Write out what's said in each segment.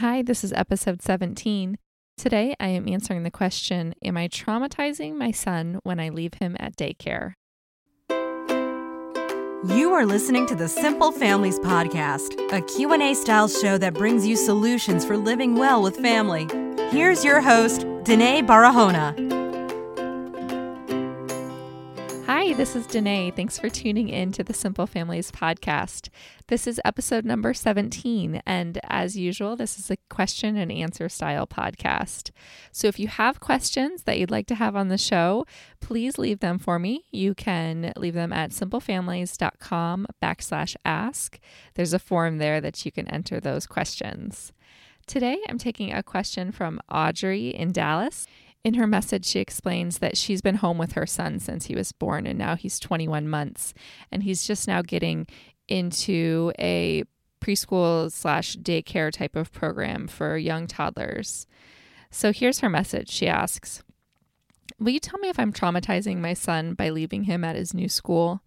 Hi, this is episode 17. Today I am answering the question Am I traumatizing my son when I leave him at daycare? You are listening to the Simple Families podcast, a Q&A style show that brings you solutions for living well with family. Here's your host, Denaye Barahona. Hi, this is Denaye. Thanks for tuning in to the Simple Families podcast. This is episode number 17, and as usual, this is a question and answer style podcast. So if you have questions that you'd like to have on the show, please leave them for me. You can leave them at simplefamilies.com backslash ask. There's a form there that you can enter those questions. Today, I'm taking a question from Audrey in Dallas. In her message, she explains that she's been home with her son since he was born, and now he's 21 months, and he's just now getting into a preschool slash daycare type of program for young toddlers. So here's her message. She asks, Will you tell me if I'm traumatizing my son by leaving him at his new school?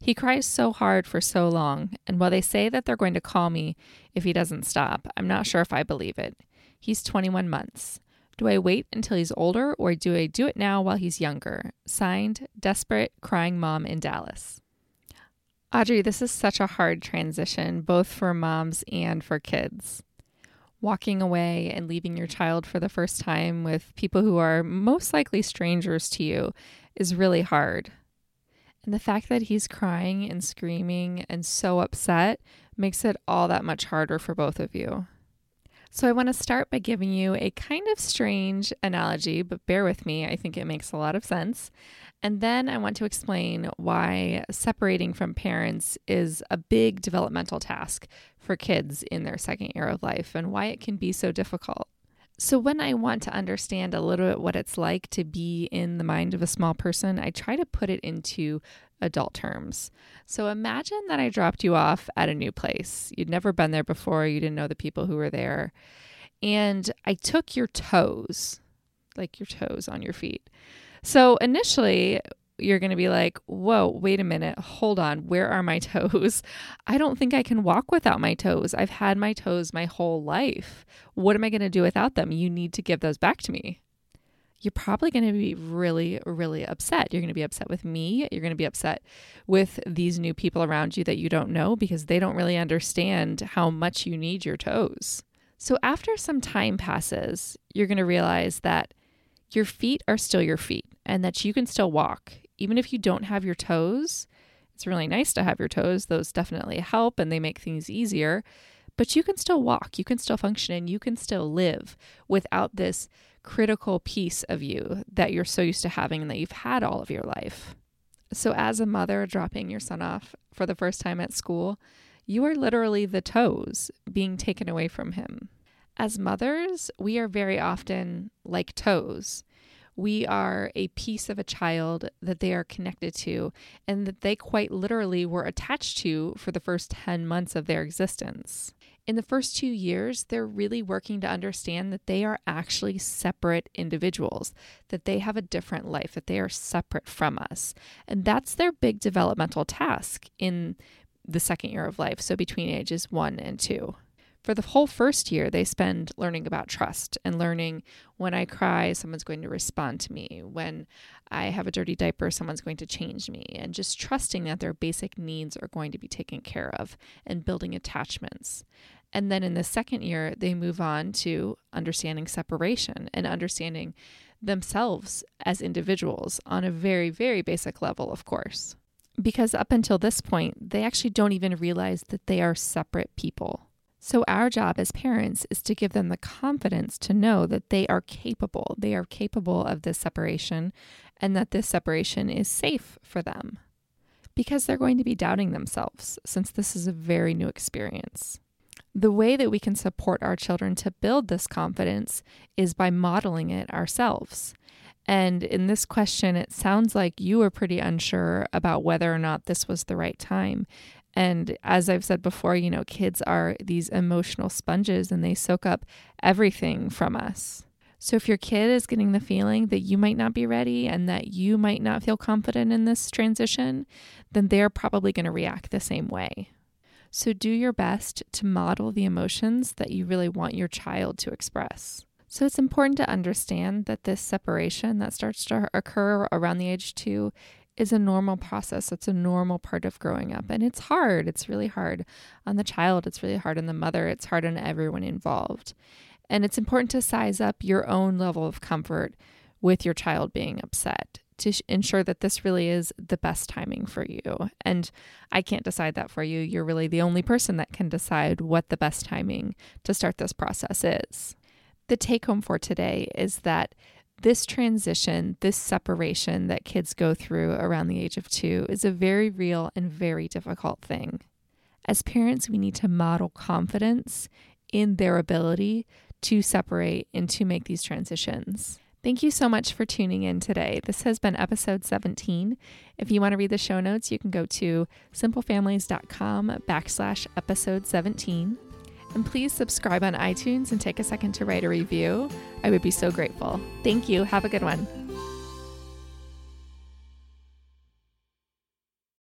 He cries so hard for so long, and while they say that they're going to call me if he doesn't stop, I'm not sure if I believe it. He's 21 months. Do I wait until he's older or do I do it now while he's younger? Signed, Desperate Crying Mom in Dallas. Audrey, this is such a hard transition, both for moms and for kids. Walking away and leaving your child for the first time with people who are most likely strangers to you is really hard. And the fact that he's crying and screaming and so upset makes it all that much harder for both of you. So, I want to start by giving you a kind of strange analogy, but bear with me, I think it makes a lot of sense. And then I want to explain why separating from parents is a big developmental task for kids in their second year of life and why it can be so difficult. So, when I want to understand a little bit what it's like to be in the mind of a small person, I try to put it into adult terms. So, imagine that I dropped you off at a new place. You'd never been there before, you didn't know the people who were there. And I took your toes, like your toes on your feet. So, initially, you're going to be like, whoa, wait a minute, hold on, where are my toes? I don't think I can walk without my toes. I've had my toes my whole life. What am I going to do without them? You need to give those back to me. You're probably going to be really, really upset. You're going to be upset with me. You're going to be upset with these new people around you that you don't know because they don't really understand how much you need your toes. So, after some time passes, you're going to realize that your feet are still your feet and that you can still walk even if you don't have your toes, it's really nice to have your toes. Those definitely help and they make things easier. But you can still walk, you can still function, and you can still live without this critical piece of you that you're so used to having and that you've had all of your life. So, as a mother dropping your son off for the first time at school, you are literally the toes being taken away from him. As mothers, we are very often like toes we are a piece of a child that they are connected to and that they quite literally were attached to for the first 10 months of their existence. In the first two years, they're really working to understand that they are actually separate individuals, that they have a different life, that they are separate from us. And that's their big developmental task in the second year of life, so between ages one and two for the whole first year, they spend learning about trust and learning when I cry, someone's going to respond to me. When I have a dirty diaper, someone's going to change me. And just trusting that their basic needs are going to be taken care of and building attachments. And then in the second year, they move on to understanding separation and understanding themselves as individuals on a very, very basic level, of course. Because up until this point, they actually don't even realize that they are separate people. So, our job as parents is to give them the confidence to know that they are capable. They are capable of this separation and that this separation is safe for them because they're going to be doubting themselves since this is a very new experience. The way that we can support our children to build this confidence is by modeling it ourselves. And in this question, it sounds like you were pretty unsure about whether or not this was the right time. And as I've said before, you know, kids are these emotional sponges and they soak up everything from us. So if your kid is getting the feeling that you might not be ready and that you might not feel confident in this transition, then they're probably going to react the same way. So do your best to model the emotions that you really want your child to express. So it's important to understand that this separation that starts to occur around the age two is a normal process. It's a normal part of growing up. And it's hard. It's really hard on the child. It's really hard on the mother. It's hard on everyone involved. And it's important to size up your own level of comfort with your child being upset to ensure that this really is the best timing for you. And I can't decide that for you. You're really the only person that can decide what the best timing to start this process is. The take home for today is that this transition, this separation that kids go through around the age of two is a very real and very difficult thing. As parents, we need to model confidence in their ability to separate and to make these transitions. Thank you so much for tuning in today. This has been episode 17. If you want to read the show notes, you can go to simplefamilies.com backslash episode 17. And please subscribe on iTunes and take a second to write a review. I would be so grateful. Thank you. Have a good one.